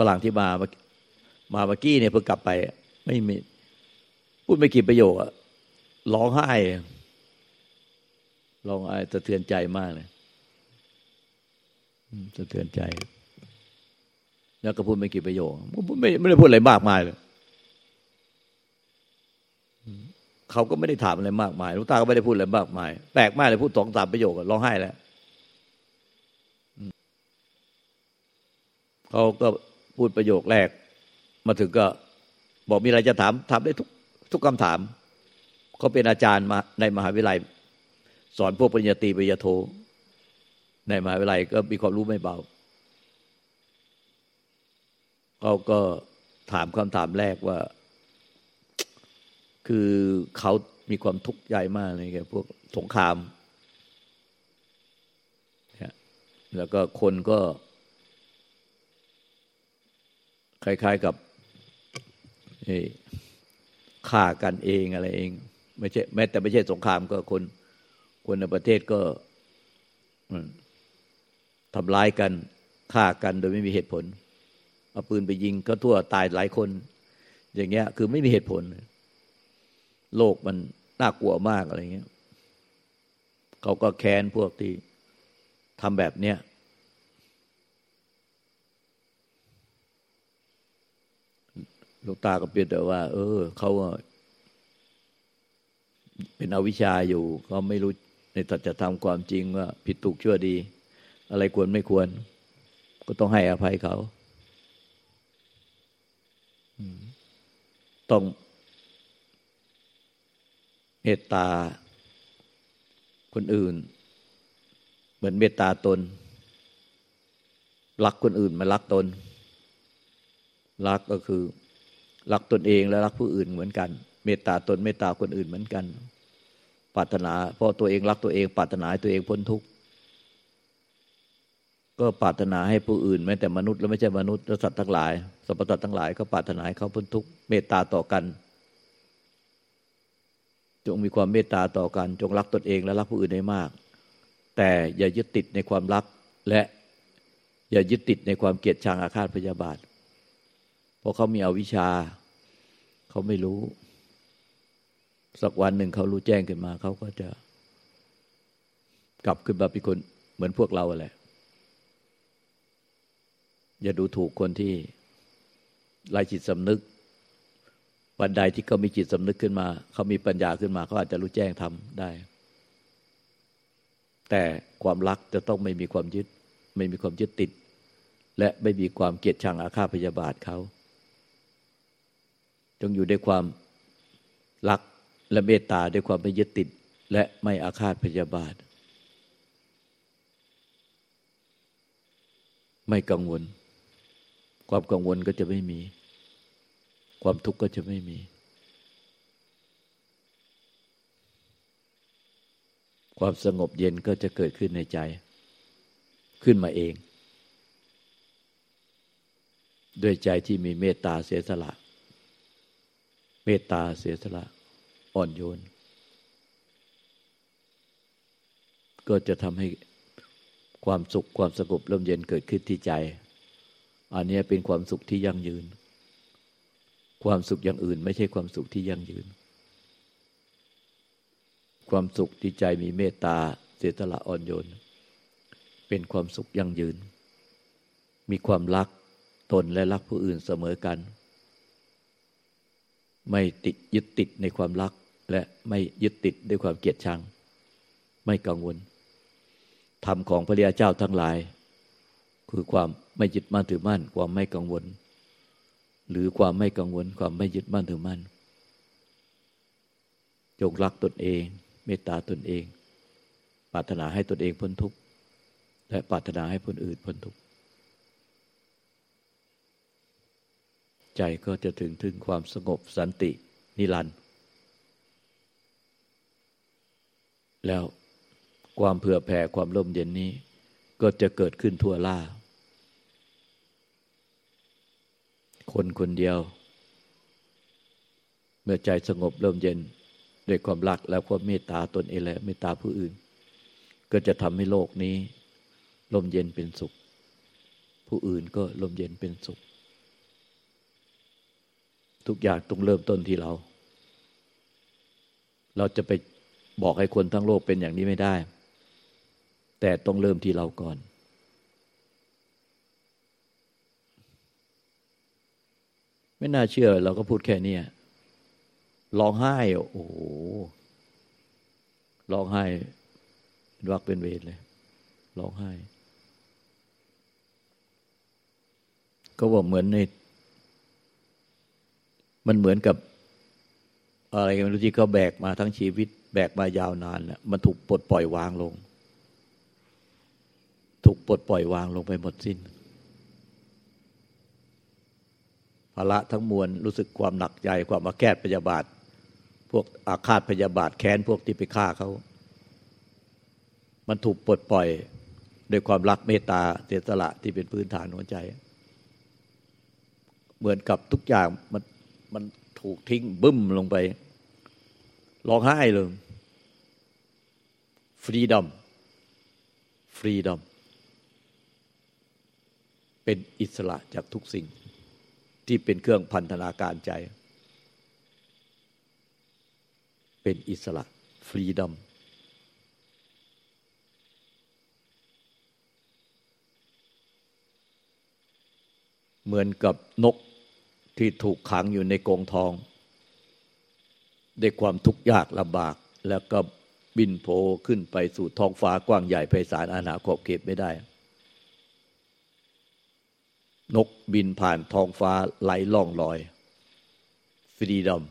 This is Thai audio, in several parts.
ฝรั่งที่มามาเมื่อกี้เนี่ยเพิ่งกลับไป ไม่มีพูดไม่กี่ประโยคอะร้องไห้ร้องไห้สะเทือนใจมากเลยสะเทือนใจ แล้วก็พูดไม่กี่ประโยคไม่ไม่ได้พูดอะไรมากมายเลยเขาก็ไม่ได้ถามอะไรมากมายลูกตาก็ไม่ได้พูดอะไรมากมาย แปลกมากเลยพูดสองสามประโยคร้องไห้แล้วเขาก็ พูดประโยคแรก มาถึงก็บอกมีอะไรจะถามถามได้ทุกทุกคำถาม เขาเป็นอาจารย์มาในมหาวิทยาลัย สอนพวกปริญญาตรีปริญญาโท ในมหาวิทยาลัยก็มีความรู้ไม่เบาเขาก็ถามคำถามแรกว่า คือเขามีความทุกข์ใหญ่มากเลยแกพวกสงคราม แล้วก็คนก็ คล้าย ๆกับฆ่ากันเองอะไรเอง ไม่ใช่แม้แต่ไม่ใช่สงครามก็คน คนในประเทศก็ทำร้ายกันฆ่ากันโดยไม่มีเหตุผลเอาปืนไปยิงก็ทั่วตายหลายคน อย่างเงี้ย คือไม่มีเหตุผล โลกมันน่ากลัวมากอะไรเงี้ยเขาก็แค้นพวกที่ทำแบบเนี้ย ลูกตาก็เปลี่ยนแต่ว่า เออเขาเป็นอวิชชาอยู่เขาไม่รู้ในตัดจธรรมความจริงว่า ผิดถูกชั่วดี อะไรควรไม่ควร ก็ต้องให้อภัยเขาต้องเมตตาคนอื่น เหมือนเมตตาตน รักคนอื่นมารักตน รักก็คือ รักตนเองและรักผู้อื่นเหมือนกัน เมตตาตนเมตตาคนอื่นเหมือนกันปรารถนาเพราะตัวเองรักตัวเองปรารถนาตัวเองพ้นทุกข์ก็ปรารถนาให้ผู้อื่นแม้แต่มนุษย์และไม่ใช่มนุษย์และสัตว์ทั้งหลายสรรพสัตว์ทั้งหลายก็ปรารถนาให้เขาพ้นทุกข์เมตตาต่อกัน จงมีความเมตตาต่อกัน จงรักตนเองและรักผู้อื่นให้มาก แต่อย่ายึดติดในความรักและอย่ายึดติดในความเกลียดชังอาฆาตพยาบาท เพราะเขามีอวิชชา เขาไม่รู้ สักวันหนึ่งเขารู้แจ้งขึ้นมา เขาก็จะ กลับขึ้นมาเป็นคนเหมือนพวกเราแหละอย่าดูถูกคนที่ไร้จิตสำนึก วันใดที่เขามีจิตสำนึกขึ้นมา เขามีปัญญาขึ้นมา เขาอาจจะรู้แจ้งทำได้ แต่ความรักจะต้องไม่มีความยึด ไม่มีความยึดติด และไม่มีความเกลียดชังอาฆาตพยาบาทเขา จงอยู่ด้วยความรักและเมตตาด้วยความไม่ยึดติด และไม่อาฆาตพยาบาท ไม่กังวล ความกังวลก็จะไม่มี ความทุกข์ก็จะไม่มี ความสงบเย็นก็จะเกิดขึ้นในใจ ขึ้นมาเอง ด้วยใจที่มีเมตตาเสียสละ มตตาเสียสละอ่อนโยน ก็จะทำให้ความสุขความสงบร่มเย็นเกิดขึ้นที่ใจ อันนี้เป็นความสุขที่ยั่งยืน ความสุขอย่างอื่น ไม่ใช่ความสุขที่ยั่งยืน ความสุขที่ใจมีเมตตาเสียสละอ่อนโยน เป็นความสุขยั่งยืน มีความรักตนและรักผู้อื่นเสมอกัน ไม่ติดยึดติดในความรัก และไม่ยึดติดด้วยความเกลียดชัง ไม่กังวลธรรมของพระรยาเจ้าทั้งหลาย คือความไม่ยึดมั่นถือมั่น ความไม่กังวล หรือความไม่กังวล ความไม่ยึดมั่นถือมั่น จงรักตนเอง เมตตาตนเอง ปรารถนาให้ตนเองพ้นทุกข์และปรารถนาให้คนอื่นพ้นทุกข์ ใจก็จะถึงถึงความสงบสันตินิรันดร์แล้วความเผื่อแผ่ความร่มเย็นนี้ ก็จะเกิดขึ้นทั่วล่า คนคนเดียว เมื่อใจสงบร่มเย็นด้วยความรักและความเมตตาตนเองและเมตตาผู้อื่น ก็จะทำให้โลกนี้ร่มเย็นเป็นสุข ผู้อื่นก็ร่มเย็นเป็นสุข ทุกอย่างต้องเริ่มต้นที่เรา เราจะไปบอกให้คนทั้งโลกเป็นอย่างนี้ไม่ได้ แต่ต้องเริ่มที่เราก่อน ไม่น่าเชื่อเราก็พูดแค่นี้ร้องไห้ โอ้โหร้องไห้วักเป็นเวรเลยร้องไห้ ก็บอกเหมือนใน มันเหมือนกับ อะไรกันไม่รู้ที่เขาแบกมาทั้งชีวิต แบกมายาวนานน่ะมันถูกปลดปล่อยวางลง ถูกปลดปล่อยวางลงไปหมดสิ้นภาระทั้งมวลรู้สึกความหนักใจความมาแก้พยาบาท พวกอาฆาตพยาบาทแค้นพวกที่ไปฆ่าเขา มันถูกปลดปล่อยด้วยความรักเมตตาเสียสละที่เป็นพื้นฐานหัวใจ เหมือนกับทุกอย่างมัน มันถูกทิ้งบึ้มลงไปร้องไห้เลยฟรีดอมฟรีดอมเป็นอิสระจากทุกสิ่ง ที่เป็นเครื่องพันธนาการใจ เป็นอิสระฟรีดอมเหมือนกับนก ที่ถูกขังอยู่ในกรงทองด้วยความทุกข์ยากลำบาก แล้วก็บินโผขึ้นไปสู่ท้องฟ้ากว้างใหญ่ไพศาลอาณาขอบเขตไม่ได้ นกบินผ่านท้องฟ้าไหลล่องลอยฟรีดอม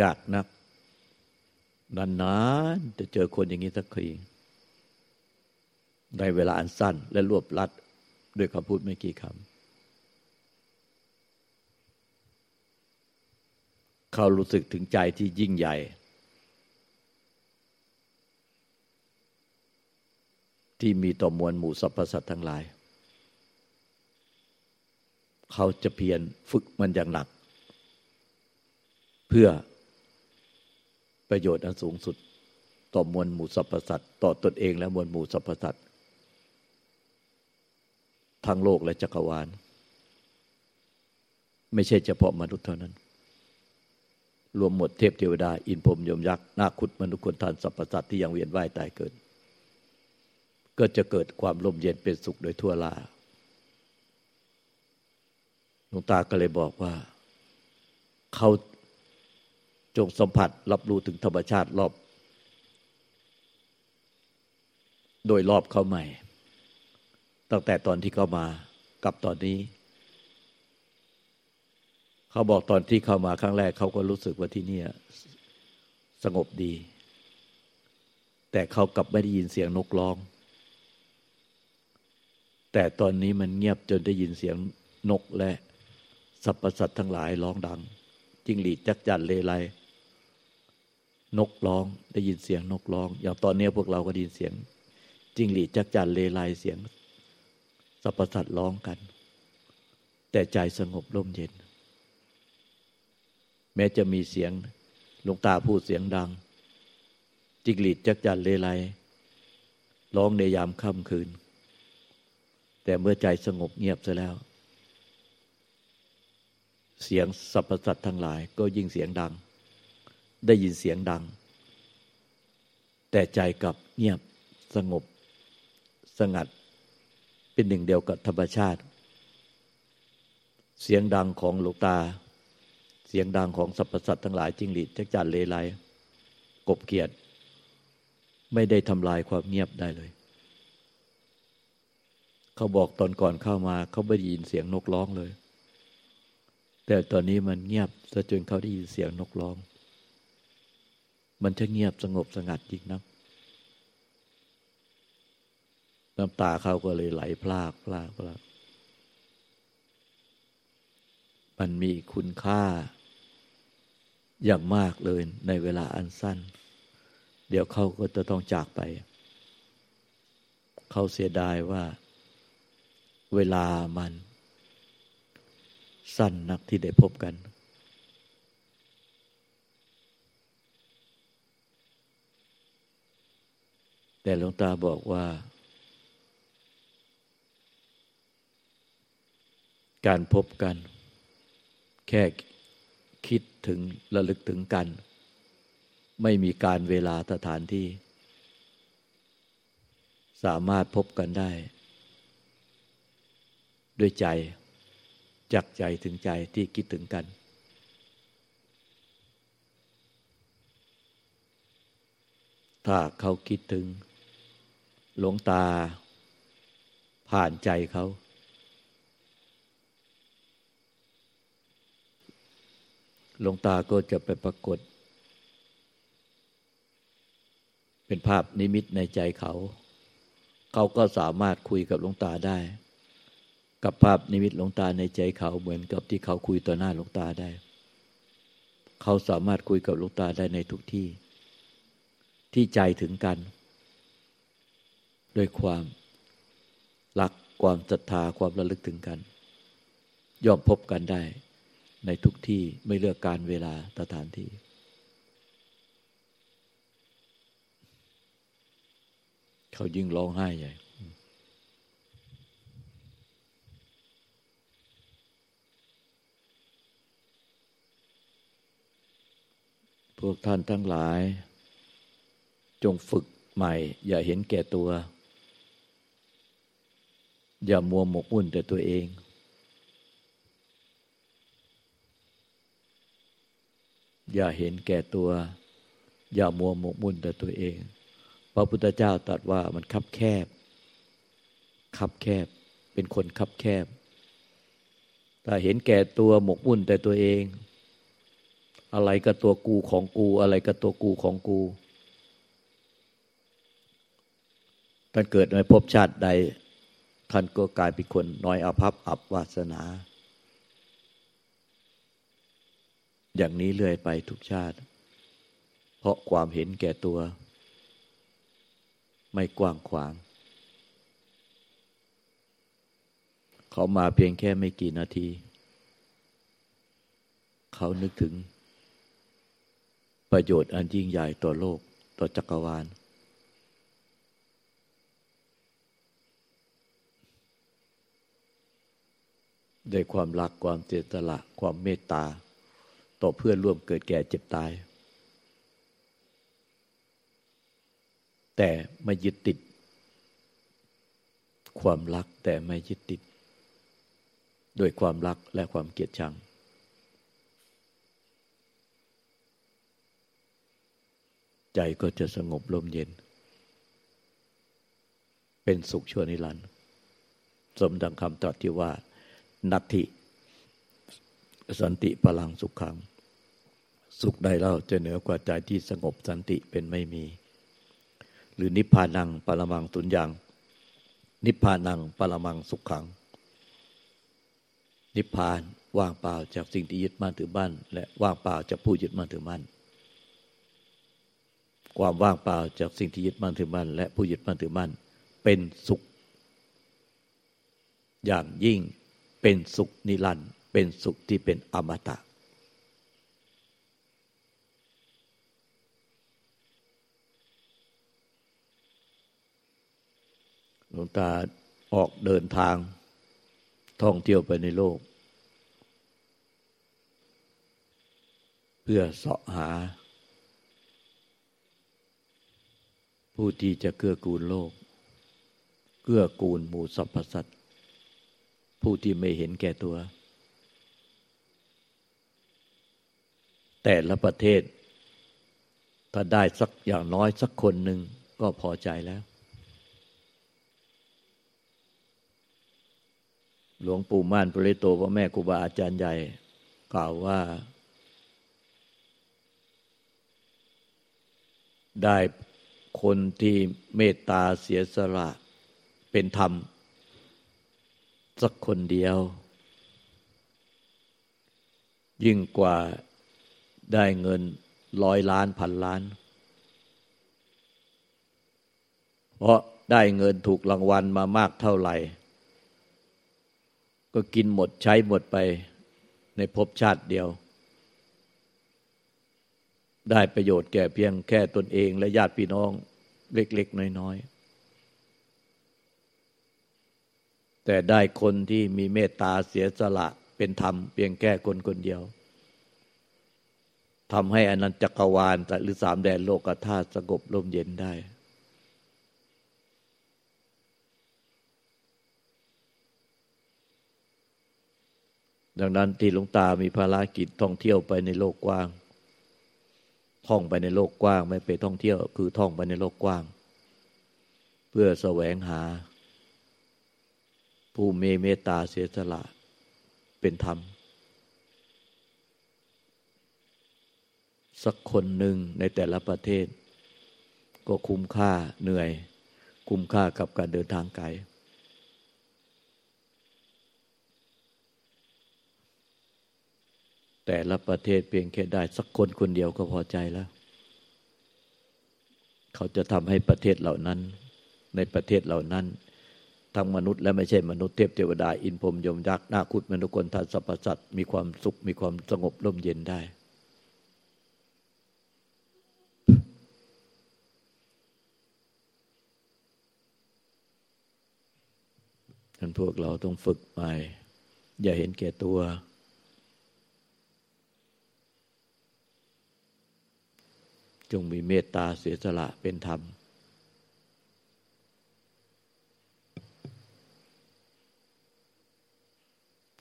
ยากนักนานๆจะเจอคนอย่างนี้สักที ในเวลาอันสั้น และรวบลัดด้วยคำพูดไม่กี่คำเขารู้สึกถึงใจที่ยิ่งใหญ่ ที่มีต่อมวลหมู่สรรพสัตว์ทั้งหลาย เขาจะเพียรฝึกมันอย่างหนัก เพื่อประโยชน์อันสูงสุดต่อมวลหมู่สรรพสัตว์ต่อตนเองและมวลหมู่สรรพสัตว์ ทั้งโลกและจักรวาล ไม่ใช่เฉพาะมนุษย์เท่านั้น รวมหมดเทพเทวดา อินพรมยมยักษ์นาคุดมนุษย์คนทานสรรพสัตว์ที่ยังเวียนว่ายตายเกิด ก็จะเกิดความลมเย็นเป็นสุขโดยทั่วลาหลวงตาก็เลยบอกว่า เขาจงสัมผัสรับรู้ถึงธรรมชาติรอบ โดยรอบเขาใหม่ ตั้งแต่ตอนที่เขามากับตอนนี้ เขาบอกตอนที่เข้ามาครั้งแรกเขาก็รู้สึกว่าที่นี่สงบดี แต่เขากลับไม่ได้ยินเสียงนกร้อง แต่ตอนนี้มันเงียบจนได้ยินเสียงนกและสรรพสัตว์ทั้งหลายร้องดัง จิงหลีดจักจันเลไลนกร้องได้ยินเสียงนกร้อง อย่างตอนนี้พวกเราก็ได้ยินเสียง จิงหลีจักจันเลไลเสียง สรรพสัตว์ร้องกัน แต่ใจสงบร่มเย็น แม้จะมีเสียงหลวงตาพูดเสียงดัง จิงหลีจักจันเลไลร้องในยามค่ำคืน แต่เมื่อใจสงบเงียบซะแล้ว เสียงสรรพสัตว์ทั้งหลายก็ยิ่งเสียงดัง ได้ยินเสียงดัง แต่ใจกลับเงียบสงบสงัด เป็นหนึ่งเดียวกับธรรมชาติ เสียงดังของหลวงตา เสียงดังของสรรพสัตว์ทั้งหลายจิงหลีดจักจันเลไลกบเกียรติไม่ได้ทำลายความเงียบได้เลย เขาบอกตอนก่อนเข้ามา เขาไม่ได้ยินเสียงนกร้องเลย แต่ตอนนี้มันเงียบซะจนเขาได้ยินเสียงนกร้อง มันจะเงียบสงบสงัดจริงนะ น้ำตาเขาก็เลยไหลพลากพลากพลาก มันมีคุณค่า อย่างมากเลยในเวลาอันสั้น เดี๋ยวเขาก็จะต้องจากไป เขาเสียดายว่า เวลามัน สั้นนักที่ได้พบกันแต่หลวงตาบอกว่า การพบกัน แค่คิดถึงระลึกถึงกัน ไม่มีการเวลาสถานที่ สามารถพบกันได้ ด้วยใจจากใจถึงใจที่คิดถึงกัน ถ้าเขาคิดถึง หลวงตาผ่านใจเขา หลวงตาก็จะไปปรากฏ เป็นภาพนิมิตในใจเขา เขาก็สามารถคุยกับหลวงตาได้ กับภาพนิมิตหลวงตาในใจเขาเหมือนกับที่เขาคุยต่อหน้าหลวงตาได้ เขาสามารถคุยกับหลวงตาได้ในทุกที่ ที่ใจถึงกัน ด้วยความรักความศรัทธาความระลึกถึงกัน ยอมพบกันได้ ในทุกที่ไม่เลือกการเวลาสถานที่ เขายิ่งร้องไห้ใหญ่พวกท่านทั้งหลาย จงฝึกใหม่ อย่าเห็นแก่ตัว อย่ามัวหมกมุ่นแต่ตัวเอง อย่าเห็นแก่ตัว อย่ามัวหมกมุ่นแต่ตัวเอง พระพุทธเจ้าตรัสว่ามันคับแคบ คับแคบ เป็นคนคับแคบ ถ้าเห็นแก่ตัวหมกมุ่นแต่ตัวเอง อะไรก็ตัวกูของกู อะไรก็ตัวกูของกูท่านเกิดในภพชาติใด ท่านก็กลายเป็นคนน้อยอภัพอับวาสนา อย่างนี้เรื่อยไปทุกชาติ เพราะความเห็นแก่ตัว ไม่กว้างขวาง เขามาเพียงแค่ไม่กี่นาที เขานึกถึง ประโยชน์อันยิ่งใหญ่ต่อโลกต่อจักรวาลด้วยความรักความเจตละความเมตตา ต่อเพื่อนร่วมเกิดแก่เจ็บตาย แต่ไม่ยึดติด ความรักแต่ไม่ยึดติด โดยความรักและความเกลียดชัง ใจก็จะสงบลมเย็น เป็นสุขชั่วนิรันดร์สมดังคำตรัสที่ว่า นัตถิสันติพลังสุขขัง สุขใดเล่าจะเหนือกว่าใจที่สงบสันติเป็นไม่มี หรือนิพพานังปรมังสุญญังนิพพานังปรมังสุขขัง นิพพานว่างเปล่าจากสิ่งที่ยึดมั่นถือมั่นและว่างเปล่าจากผู้ยึดมั่นถือมั่น ความว่างเปล่าจากสิ่งที่ยึดมั่นถือมั่นและผู้ยึดมั่นถือมั่น เป็นสุข อย่างยิ่งเป็นสุขนิรันดร์เป็นสุขที่เป็นอมตะหลว งตาออกเดินทาง ท่องเที่ยวไปในโลก เพื่อเสาะหา ผู้ที่จะเกื้อกูลโลก เกื้อกูลหมู่สรรพสัตว์ผู้ที่ไม่เห็นแก่ตัว แต่ละประเทศ ถ้าได้สักอย่างน้อยสักคนหนึ่งก็พอใจแล้ว หลวงปู่ม่านปริโตพ่อแม่ครูบาอาจารย์ใหญ่ กล่าวว่า ได้คนที่เมตตาเสียสละเป็นธรรม สักคนเดียว ยิ่งกว่าได้เงินร้อยล้านพันล้าน เพราะได้เงินถูกรางวัลมามากเท่าไหร่ ก็กินหมดใช้หมดไปในภพชาติเดียว ได้ประโยชน์แก่เพียงแค่ตนเองและญาติพี่น้องเล็ก ๆ น้อย ๆ แต่ได้คนที่มีเมตตาเสียสละเป็นธรรมเพียงแค่คนคนเดียวทำให้อนันตจักรวาลหรือสามแดนโลกธาตุสงบลมเย็นได้ ดังนั้นที่หลวงตามีภารกิจท่องเที่ยวไปในโลกกว้าง ท่องไปในโลกกว้าง ไม่ไปท่องเที่ยว คือท่องไปในโลกกว้าง เพื่อแสวงหา ผู้เมเมตตาเสียสละเป็นธรรม สักคนหนึ่งในแต่ละประเทศ ก็คุ้มค่าเหนื่อย คุ้มค่ากับการเดินทางไกล แต่ละประเทศเพียงแค่ได้สักคนคนเดียวก็พอใจแล้ว เขาจะทำให้ประเทศเหล่านั้น ในประเทศเหล่านั้นทั้งมนุษย์และไม่ใช่มนุษย์เทพเทวดาอินพรมยมยักษ์นาคุตมนุษย์คนทานสรรพสัตว์มีความสุขมีความสงบร่มเย็นได้ ท่านพวกเราต้องฝึกใหม่ อย่าเห็นแก่ตัว จงมีเมตตาเสียสละเป็นธรรม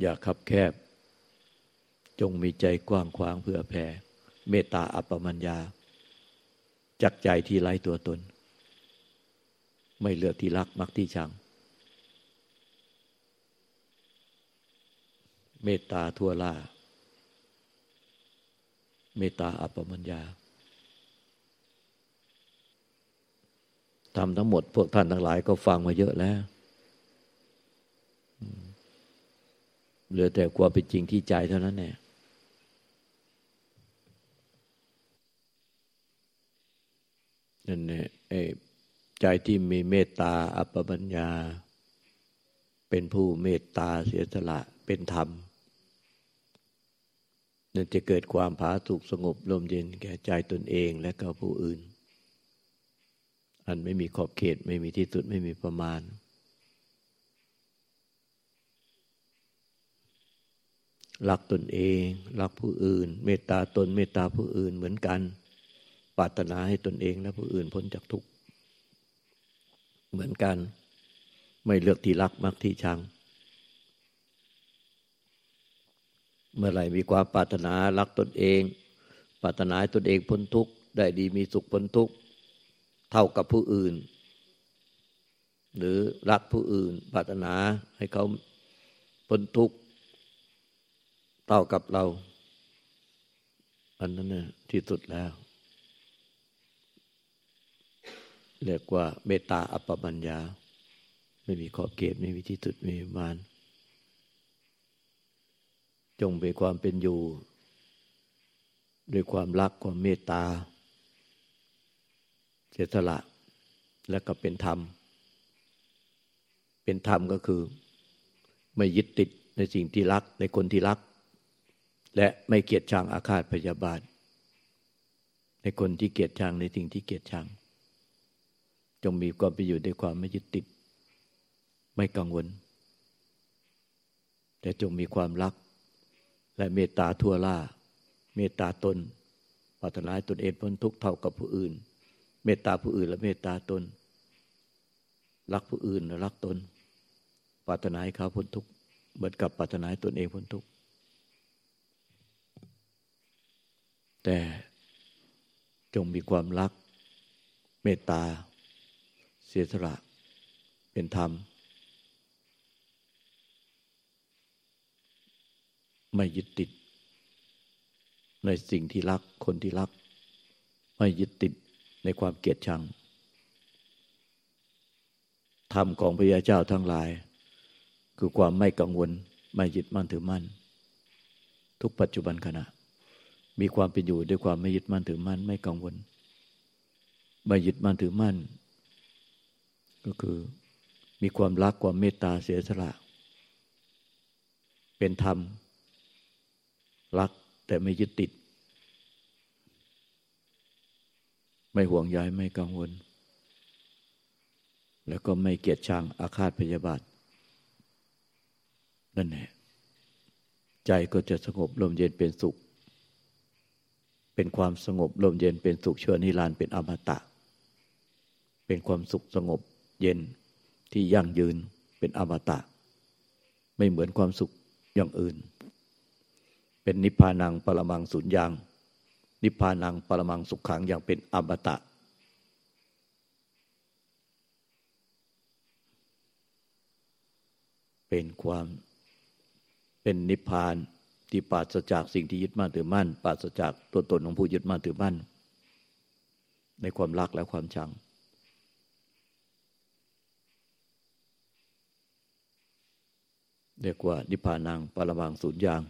อย่าขับแคบ จงมีใจกว้างขวางเพื่อแผ่ เมตตาอัปปมัญญา จักใจที่ไร้ตัวตน ไม่เลือกที่รักมักที่ชัง เมตตาทั่วล่า เมตตาอัปปมัญญา ทำทั้งหมด พวกท่านทั้งหลายก็ฟังมาเยอะแล้วเหลือแต่ความเป็นจริงที่ใจเท่านั้นแน่นั่นเนี่ยใจที่มีเมตตาอัปปัญญา เป็นผู้เมตตาเสียสละเป็นธรรมนั่นจะเกิดความผาสุกสงบลมเย็นแก่ใจตนเองและก็ผู้อื่น อันไม่มีขอบเขต ไม่มีที่สุดไม่มีประมาณ รักตนเอง รักผู้อื่น เมตตาตน เมตตาผู้อื่นเหมือนกันปรารถนาให้ตนเองและผู้อื่นพ้นจากทุกข์เหมือนกัน ไม่เลือกที่รักมักที่ชัง เมื่อไหร่มีความปรารถนารักตนเอง ปรารถนาให้ตนเองพ้นทุกข์ได้ดีมีสุขพ้นทุกข์ เท่ากับผู้อื่น หรือรักผู้อื่นปรารถนาให้เขาพ้นทุกข์เท่ากับเรา อันนั้นน่ะที่สุดแล้ว เรียกว่าเมตตาอัปปัญญา ไม่มีขอบเขตไม่มีที่สุดไม่มีมาน จงเป็นความเป็นอยู่ ด้วยความรักความเมตตา เสียสละและก็เป็นธรรม เป็นธรรมก็คือ ไม่ยึดติดในสิ่งที่รักในคนที่รัก และไม่เกียดชังอาฆาตพยาบาท ในคนที่เกียดชังในสิ่งที่เกียดชัง จงมีความไปอยู่ด้วยความไม่ยึดติด ไม่กังวล แต่จงมีความรัก และเมตตาทั่วล่า เมตตาตนปรารถนาตนเองพ้นทุกข์เท่ากับผู้อื่น เมตตาผู้อื่นและเมตตาตน รักผู้อื่นและรักตน ปรารถนาให้เขาพ้นทุกข์เหมือนกับปรารถนาตนเองพ้นทุกข์แต่จงมีความรัก เมตตา เสียสละ เป็นธรรม ไม่ยึดติด ในสิ่งที่รักคนที่รัก ไม่ยึดติด ในความเกลียดชัง ธรรมของพระยาเจ้าทั้งหลาย คือความไม่กังวล ไม่ยึดมั่นถือมั่น ทุกปัจจุบันขณะ มีความเป็นอยู่ด้วยความไม่ยึดมั่นถือมั่น ไม่กังวล ไม่ยึดมั่นถือมั่น ก็คือมีความรักความเมตตาเสียสละ เป็นธรรม รักแต่ไม่ยึดติด ไม่ห่วงใยไม่กังวล แล้วก็ไม่เกียดชังอาฆาตพยาบาท นั่นแหละใจก็จะสงบลมเย็นเป็นสุข เป็นความสงบลมเย็นเป็นสุขเชื่อนิรันดร์เป็นอมตะ เป็นความสุขสงบเย็นที่ยั่งยืนเป็นอมตะ ไม่เหมือนความสุขอย่างอื่น เป็นนิพพานังปรมังสุญญาง นิพพานังปรมังสุขขังอย่างเป็นอมตะ เป็นความเป็นนิพพานที่ปราศจากสิ่งที่ยึดมั่นถือมั่นปราศจากตัวตนของผู้ยึดมั่นถือมั่น ในความรักและความชัง เรียกว่านิพพานังปรมังสุญญาง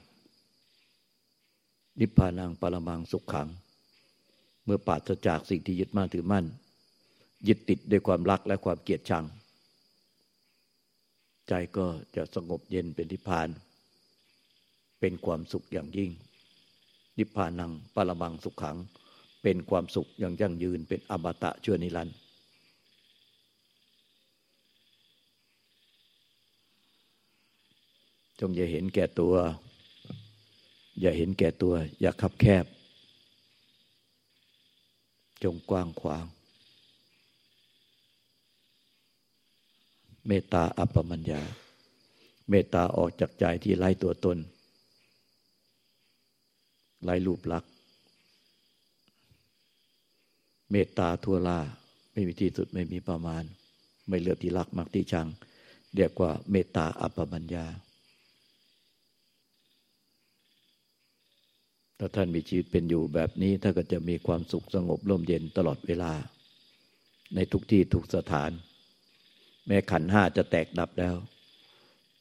นิพพานังปรมังสุขขัง เมื่อปราศจากสิ่งที่ยึดมั่นถือมั่น ยึดติดด้วยความรักและความเกลียดชัง ใจก็จะสงบเย็นเป็นนิพพาน เป็นความสุขอย่างยิ่ง นิพพานังปรมังสุขขัง เป็นความสุขอย่างยั่งยืนเป็นอมตะชั่วนิรันดร์จงอย่าเห็นแก่ตัว อย่าเห็นแก่ตัว อย่าคับแคบ จงกว้างขวาง เมตตาอัปปมัญญา เมตตาออกจากใจที่ไล่ตัวตนไล่รูปลักษณ์เมตตาทั่วล่า ไม่มีที่สุดไม่มีประมาณ ไม่เลือกที่รักมักที่ชัง เรียกว่าเมตตาอัปปมัญญา ถ้าท่านมีชีวิตเป็นอยู่แบบนี้ท่านก็จะมีความสุขสงบร่มเย็นตลอดเวลา ในทุกที่ทุกสถาน แม้ขันห้าจะแตกดับแล้ว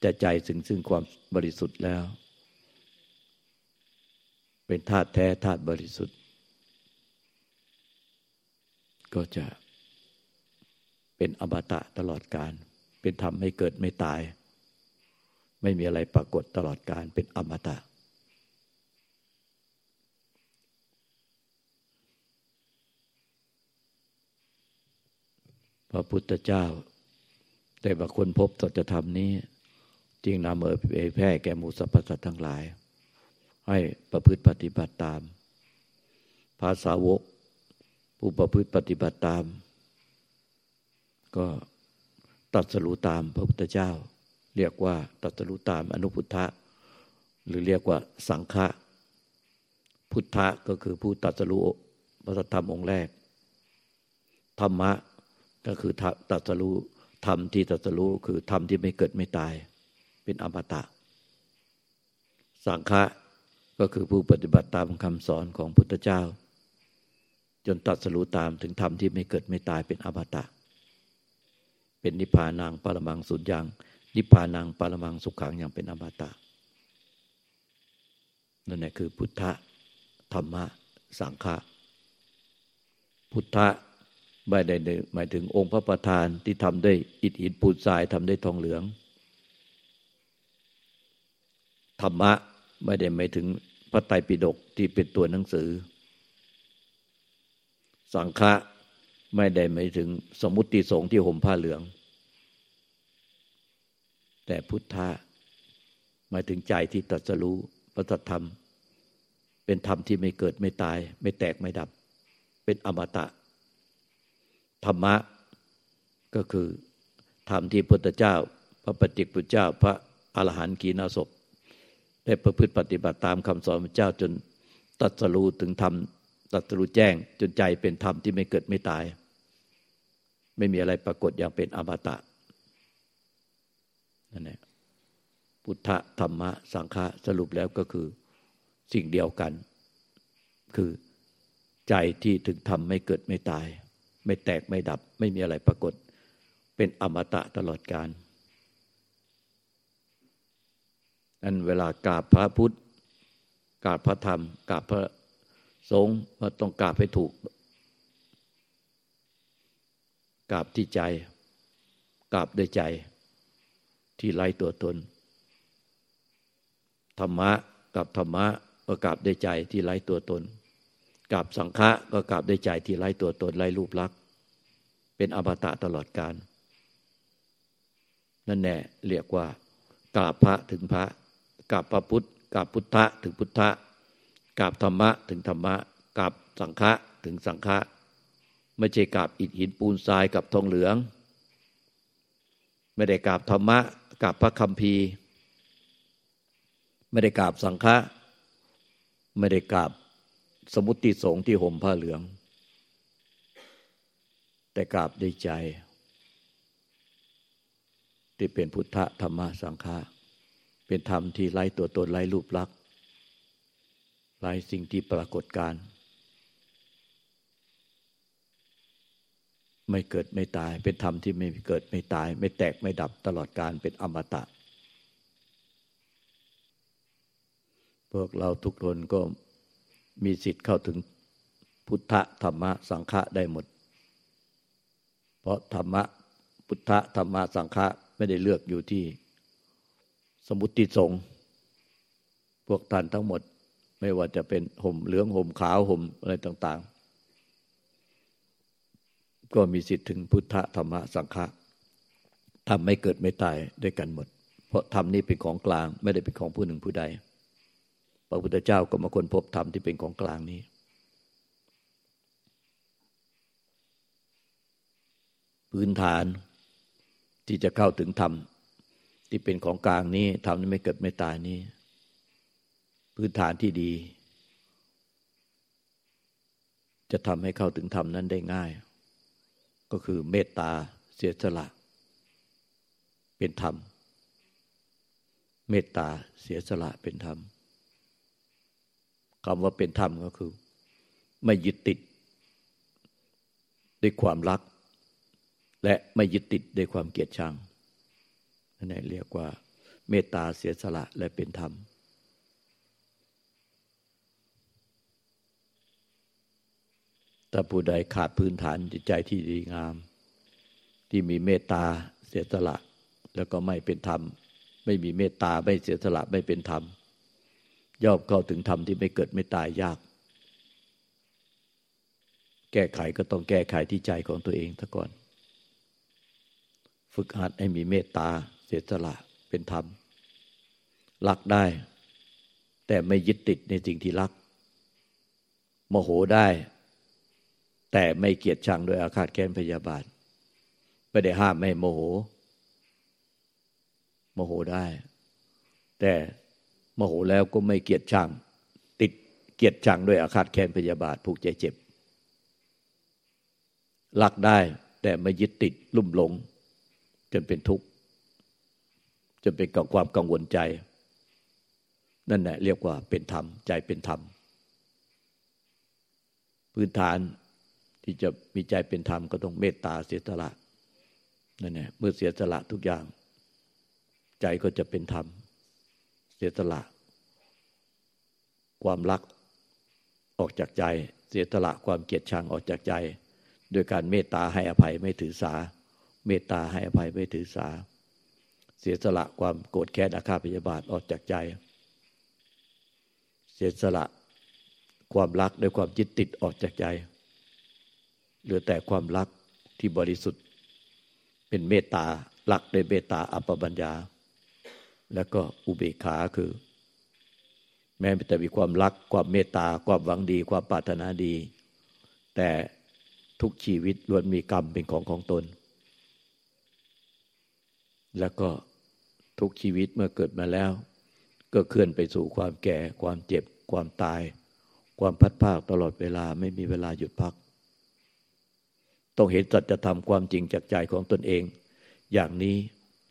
จะใจซึ่งซึ่งความบริสุทธิ์แล้ว เป็นธาตุแท้ธาตุบริสุทธิ์ ก็จะเป็นอมตะตลอดการ เป็นธรรมไม่เกิดไม่ตาย ไม่มีอะไรปรากฏตลอดการเป็นอมตะ พระพุทธเจ้า ได้บัคนพบสัจธรรมนี้จึงนำเอเผยแพร่แก่หมู่สรรพสัตว์ทั้งหลาย ให้ประพฤติปฏิบัติตาม ภาษาวก ผู้ประพฤติปฏิบัติตาม ก็ตัดสรู้ตามพระพุทธเจ้า เรียกว่าตัดสรู้ตามอนุพุทธะ หรือเรียกว่าสังฆะพุทธะก็คือผู้ตัดสรู้พระธรรมองค์แรก ธรรมะ ก็คือตัสรู้ธรรมที่ตัสรู้คือธรรมที่ไม่เกิดไม่ตาย เป็นอมตะ สังฆะก็คือผู้ปฏิบัติตามคำสอนของพุทธเจ้า จนตัดสรู้ตามถึงธรรมที่ไม่เกิดไม่ตายเป็นอมตะ เป็นนิพพานังปรมังสุญญ์นิพพานังปรมังสุขขังอย่างเป็นอมตะนั่นแหละคือพุทธธรรมะสังฆะพุทธ ไม่ได้หมายถึงองค์พระประธานที่ทำด้วยอิฐหินปูนทรายทำด้วยทองเหลือง ธรรมะไม่ได้หมายถึงพระไตรปิฎกที่เป็นตัวหนังสือ สังฆะไม่ได้หมายถึงสมุติสงฆ์ที่ห่มผ้าเหลือง แต่พุทธะหมายถึงใจที่ตัดสรู้พระธรรม เป็นธรรมที่ไม่เกิดไม่ตาย ไม่แตกไม่ดับ เป็นอมตะ ธรรมะ ก็คือธรรมที่พุทธเจ้า พระปฏิปุเจ้า พระอรหันต์กีนาศพได้ประพฤติปฏิบัติตามคำสอนพระเจ้าจนตัดสรู้ถึงธรรมตัดสรู้แจ้งจนใจเป็นธรรมที่ไม่เกิดไม่ตาย ไม่มีอะไรปรากฏอย่างเป็นอมตะนั่นแหละพุทธธรรมะ สังฆะสรุปแล้วก็คือสิ่งเดียวกัน คือใจที่ถึงธรรมไม่เกิดไม่ตาย ไม่แตกไม่ดับ ไม่มีอะไรปรากฏ เป็นอมตะตลอดกาลนั้นเวลากราบพระพุทธกราบพระธรรมกราบพระสงฆ์มาต้องกราบให้ถูกกราบที่ใจกราบด้วยใจ ที่ไร้ตัวตน ธรรมะกับธรรมะก็กราบด้วยใจที่ไร้ตัวตน กราบสังฆะก็กราบด้วยใจที่ไร้ตัวตนไร้รูปลักษณ์เป็นอมตะตลอดกาลนั่นแน่เรียกว่ากราบพระถึงพระกราบพระพุทธกราบพุทธะถึงพุทธะกราบธรรมะถึงธรรมะกราบสังฆะถึงสังฆะไม่ใช่กราบอิฐหินปูนทรายกับทองเหลือง ไม่ได้กราบธรรมะกราบพระคัมภีร์ ไม่ได้กราบสังฆะไม่ได้กราบ สมุติสงฆ์ที่ห่มผ้าเหลือง แต่กราบด้วยใจ ที่เป็นพุทธธรรมสังฆะเป็นธรรมที่ไร้ตัวตนไร้รูปลักษณ์ไร้สิ่งที่ปรากฏการ ไม่เกิดไม่ตาย เป็นธรรมที่ไม่เกิดไม่ตาย ไม่แตกไม่ดับตลอดการเป็นอมตะ พวกเราทุกคนก็ มีสิทธิ์เข้าถึงพุทธธรรมะสังฆะได้หมด เพราะธรรมะพุทธธรรมะสังฆะไม่ได้เลือกอยู่ที่สมุติสงฆ์พวกท่านทั้งหมดไม่ว่าจะเป็นห่มเหลืองห่มขาวห่มอะไรต่าง ๆ ก็มีสิทธิ์ถึงพุทธธรรมะสังฆะทำไม่เกิดไม่ตายด้วยกันหมด เพราะธรรมนี้เป็นของกลางไม่ได้เป็นของผู้หนึ่งผู้ใด พระพุทธเจ้าก็มาค้นพบธรรมที่เป็นของกลางนี้ พื้นฐานที่จะเข้าถึงธรรมที่เป็นของกลางนี้ทำนี้ไม่เกิดไม่ตายนี้ พื้นฐานที่ดี จะทำให้เข้าถึงธรรมนั้นได้ง่าย ก็คือเมตตาเสียสละ เป็นธรรม เมตตาเสียสละเป็นธรรม คำว่าเป็นธรรมก็คือ ไม่ยึดติด ด้วยความรัก และไม่ยึดติดด้วยความเกลียดชังนั่นเรียกว่า เมตตาเสียสละและเป็นธรรมถ้าผู้ใดขาดพื้นฐานจิตใจที่ดีงาม ที่มีเมตตาเสียสละ แล้วก็ไม่เป็นธรรม ไม่มีเมตตาไม่เสียสละไม่เป็นธรรม ย่อมเข้าถึงธรรมที่ไม่เกิดไม่ตายยาก แก้ไขก็ต้องแก้ไขที่ใจของตัวเองซะก่อน ฝึกหัดให้มีเมตตาเสียสละเป็นธรรมรักได้ แต่ไม่ยึดติดในสิ่งที่รักโมโหได้ แต่ไม่เกียดชังโดยอาฆาตแค้นพยาบาทไม่ได้ห้ามไม่โมโห โมโหได้ แต่ โมโหแล้วก็ไม่เกียดชังติดเกียดชังด้วยอาฆาตแค้นพยาบาทผูกใจเจ็บรักได้แต่ไม่ยึดติดลุ่มหลง จนเป็นทุกข์ จนเป็นกับความกังวลใจ นั่นแหละเรียกว่าเป็นธรรม ใจเป็นธรรม พื้นฐานที่จะมีใจเป็นธรรมก็ต้องเมตตาเสียสละนั่นแหละเมื่อเสียสละทุกอย่าง ใจก็จะเป็นธรรม เสียสละ ความรักออกจากใจ เสียสละความเกลียดชังออกจากใจ โดยการเมตตาให้อภัยไม่ถือสา เมตตาให้อภัยไม่ถือสา เสียสละความโกรธแค้นอาฆาตพยาบาทออกจากใจ เสียสละความรักด้วยความจิตติดออกจากใจ เหลือแต่ความรักที่บริสุทธิ์ เป็นเมตตารักด้วยเมตตาอัปปบัญญา แล้วก็อุเบกขาคือ แม้แต่มีความรักความเมตตาความหวังดี ความปรารถนาดี แต่ทุกชีวิตล้วนมีกรรมเป็นของของตน แล้วก็ทุกชีวิตเมื่อเกิดมาแล้ว ก็เคลื่อนไปสู่ความแก่ ความเจ็บ ความตาย ความพัดภาคตลอดเวลาไม่มีเวลาหยุดพัก ต้องเห็นสัจธรรมความจริงจากใจของตนเอง อย่างนี้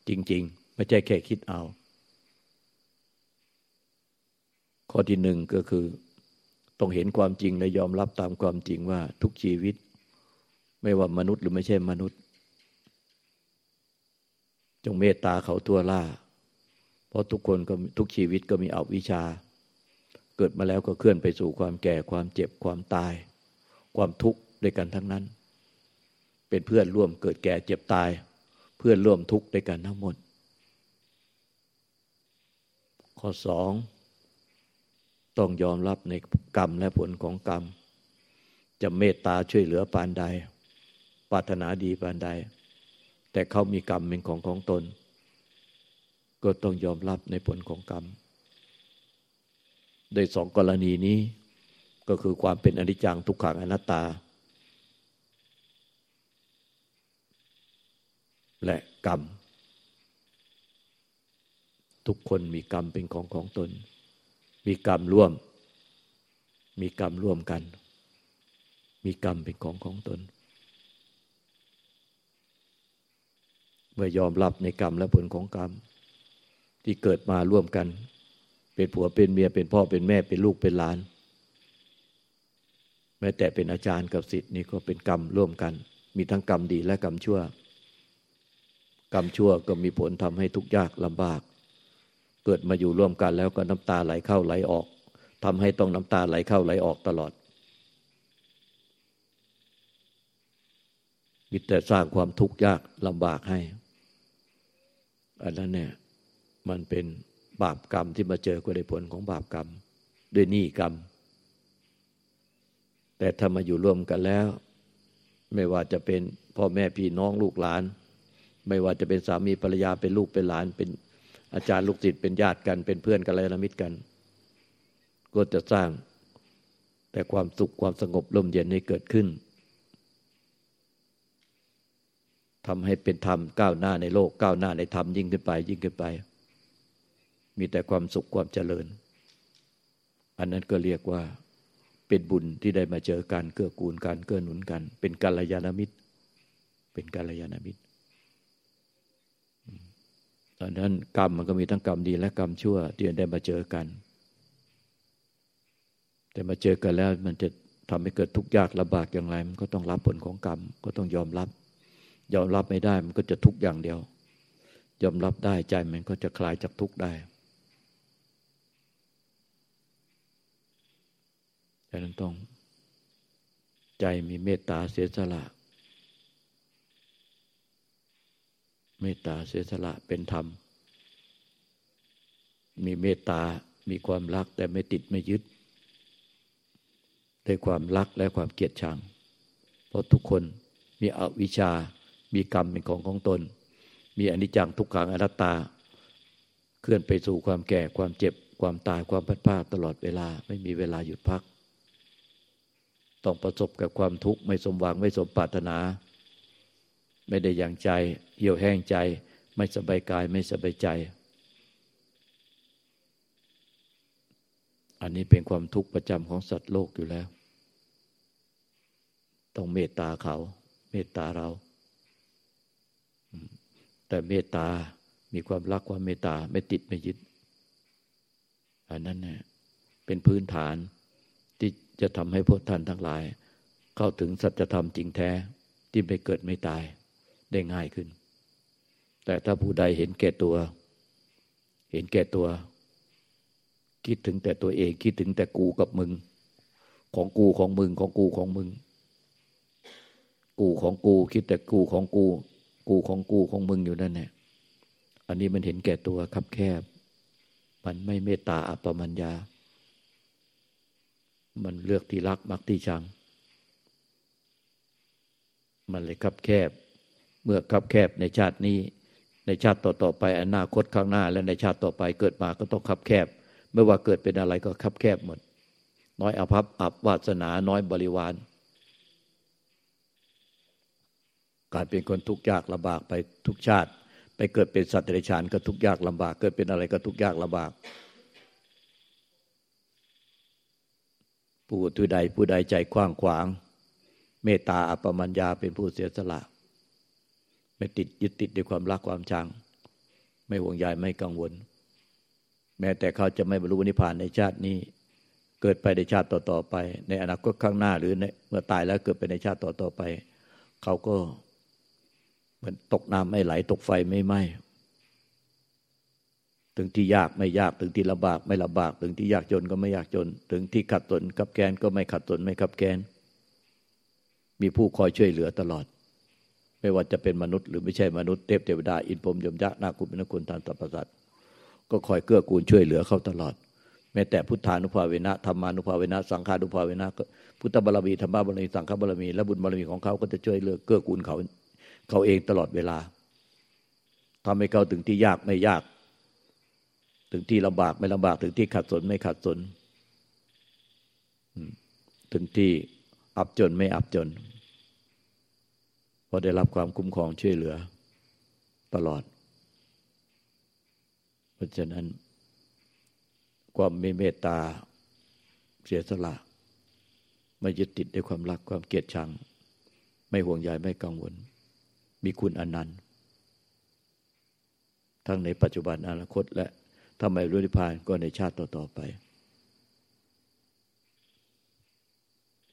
จริง ๆ ไม่ใช่แค่คิดเอา ข้อที่หนึ่งก็คือต้องเห็นความจริงและยอมรับตามความจริงว่าทุกชีวิต ไม่ว่ามนุษย์หรือไม่ใช่มนุษย์ จงเมตตาเขาตัวล่า เพราะทุกคนก็ทุกชีวิตก็มีอวิชชา เกิดมาแล้วก็เคลื่อนไปสู่ความแก่ความเจ็บความตาย ความทุกข์ด้วยกันทั้งนั้น เป็นเพื่อนร่วมเกิดแก่เจ็บตาย เพื่อนร่วมทุกข์ด้วยกันทั้งหมด ข้อสอง ต้องยอมรับในกรรมและผลของกรรม จะเมตตาช่วยเหลือปานใด ปรารถนาดีปานใด แต่เขามีกรรมเป็นของของตน ก็ต้องยอมรับในผลของกรรม โดยสองกรณีนี้ก็คือความเป็นอนิจจังทุกขังอนัตตา และกรรม ทุกคนมีกรรมเป็นของของตน มีกรรมร่วม มีกรรมร่วมกัน มีกรรมเป็นของของตน เมื่อยอมรับในกรรมและผลของกรรม ที่เกิดมาร่วมกัน เป็นผัวเป็นเมียเป็นพ่อเป็นแม่เป็นลูกเป็นหลาน แม้แต่เป็นอาจารย์กับสิทธิ์นี่ก็เป็นกรรมร่วมกัน มีทั้งกรรมดีและกรรมชั่ว กรรมชั่วก็มีผลทำให้ทุกข์ยากลำบาก เกิดมาอยู่ร่วมกันแล้วก็น้ำตาไหลเข้าไหลออกทำให้ต้องน้ำตาไหลเข้าไหลออกตลอดมีแต่สร้างความทุกข์ยากลำบากให้ อันนั้นเนี่ยมันเป็นบาปกรรมที่มาเจอก็ได้ผลของบาปกรรม ด้วยหนี้กรรม แต่ถ้ามาอยู่ร่วมกันแล้ว ไม่ว่าจะเป็นพ่อแม่พี่น้องลูกหลาน ไม่ว่าจะเป็นสามีภรรยาเป็นลูกเป็นหลานเป็น อาจารย์ลูกศิษย์เป็นญาติกันเป็นเพื่อนกันอะไรมิตรกัน ก็จะสร้าง แต่ความสุขความสงบลมเย็นให้เกิดขึ้นทำให้เป็นธรรมก้าวหน้าในโลกก้าวหน้าในธรรมยิ่งขึ้นไป ยิ่งขึ้นไป มีแต่ความสุขความเจริญ อันนั้นก็เรียกว่าเป็นบุญที่ได้มาเจอกันเกื้อกูลกันเกื้อหนุนกัน เป็นกัลยาณมิตร เป็นกัลยาณมิตร ตอนนั้นกรรมมันก็มีทั้งกรรมดีและกรรมชั่วที่ได้มาเจอกัน แต่มาเจอกันแล้วมันจะทำให้เกิดทุกข์ยากลำบากอย่างไร มันก็ต้องรับผลของกรรมก็ต้องยอมรับ ยอมรับไม่ได้มันก็จะทุกข์อย่างเดียว ยอมรับได้ใจมันก็จะคลายจากทุกข์ได้ดังนั้นต้อง ใจมีเมตตาเสียสละ เมตตาเสียสละเป็นธรรม มีเมตตา มีความรักแต่ไม่ติดไม่ยึดด้วยความรักและความเกลียดชัง เพราะทุกคนมีอวิชชา มีกรรมเป็นของของตน มีอนิจจังทุกขังอนัตตา เคลื่อนไปสู่ความแก่ความเจ็บความตายความพัดพาตลอดเวลาไม่มีเวลาหยุดพัก ต้องประสบกับความทุกข์ไม่สมหวังไม่สมปรารถนา ไม่ได้อย่างใจ เหี่ยวแห้งใจ ไม่สบายกายไม่สบายใจ อันนี้เป็นความทุกข์ประจำของสัตว์โลกอยู่แล้ว ต้องเมตตาเขา เมตตาเรา แต่เมตตา มีความรักความเมตตาไม่ติดไม่ยึด อันนั้นเนี่ยเป็นพื้นฐานที่จะทำให้พวกท่านทั้งหลาย เข้าถึงสัจธรรมจริงแท้ที่ไม่เกิดไม่ตาย ได้ง่ายขึ้น แต่ถ้าผู้ใดเห็นแก่ตัว เห็นแก่ตัว คิดถึงแต่ตัวเอง คิดถึงแต่กูกับมึง ของกูของมึงของกูของมึง กูของกู คิดแต่กูของกู กูของกูของมึงอยู่นั่นแหละอันนี้มันเห็นแก่ตัวคับแคบ มันไม่เมตตาอัปปมัญญา มันเลือกที่รักมักที่ชัง มันเลยคับแคบ เมื่อคับแคบในชาตินี้ ในชาติต่อๆไปอนาคตข้างหน้า และในชาติต่อไปเกิดมาก็ต้องคับแคบ ไม่ว่าเกิดเป็นอะไรก็คับแคบหมด น้อยอภัพอับวาสนาน้อยบริวารการเป็นคนทุกข์ยากลำบากไปทุกชาติ ไปเกิดเป็นสัตว์เดรัจฉานก็ทุกข์ยากลำบาก เกิดเป็นอะไรก็ทุกข์ยากลำบาก ผู้ทุใดผู้ใดใจกว้างขวาง เมตตาอัปมัญญาเป็นผู้เสียสละ ไม่ติดยึดติดด้วยความรักความชัง ไม่ห่วงใยไม่กังวล แม้แต่เขาจะไม่บรรลุนิพพานในชาตินี้ เกิดไปในชาติต่อๆไป ในอนาคตข้างหน้าหรือในเมื่อตายแล้วเกิดไปในชาติต่อๆไป เขาก็เหมือนตกน้ำไม่ไหลตกไฟไม่ไหม้ถึงที่ยากไม่ยากถึงที่ลำบากไม่ลำบาก ถึงที่ยากจนก็ไม่ยากจน ถึงที่ขัดตนกับแกนก็ไม่ขัดตนไม่ขับแกน มีผู้คอยช่วยเหลือตลอด ไม่ว่าจะเป็นมนุษย์หรือไม่ใช่มนุษย์เทพเทวดาอินพรมยมยักษ์นาคุเป็นคุณทางตปสัตก็คอยเกื้อกูลช่วยเหลือเขาตลอด แม้แต่พุทธานุภาเวนะธรรมานุภาเวนะสังฆานุภาเวนะพุทธบารมีธรรมบารมีสังฆบารมีและบุญบารมีของเขาก็จะช่วยเหลือเกื้อกูลเขาเขาเองตลอดเวลาทำให้เขาถึงที่ยากไม่ยาก ถึงที่ลำบากไม่ลำบากถึงที่ขัดสนไม่ขัดสนถึงที่อับจนไม่อับจน เพราะได้รับความคุ้มครองช่วยเหลือตลอด เพราะฉะนั้น ความมีเมตตาเสียสละไม่ยึดติดในความรักความเกลียดชัง ไม่ห่วงใยไม่กังวล มีคุณอนันต์ ทั้งในปัจจุบันอนาคต และถ้าไม่รู้นิพพานก็ในชาติต่อ ๆ ไป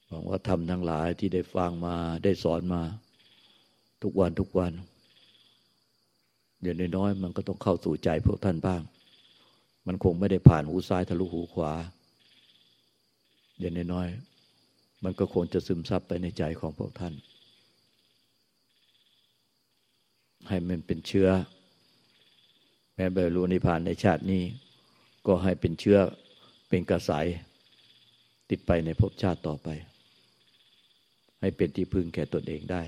หวังว่าทำทั้งหลายที่ได้ฟังมาได้สอนมา ทุกวันทุกวันอย่างน้อยๆมันก็ต้องเข้าสู่ใจพวกท่านบ้าง มันคงไม่ได้ผ่านหูซ้ายทะลุหูขวาอย่างน้อยๆมันก็คงจะซึมซับไปในใจของพวกท่าน ให้มันเป็นเชื้อ แม้บรรลุนิพพานในชาตินี้ ก็ให้เป็นเชื้อเป็นกระสายติดไปในภพชาติต่อไป ให้เป็นที่พึ่งแก่ตนเองได้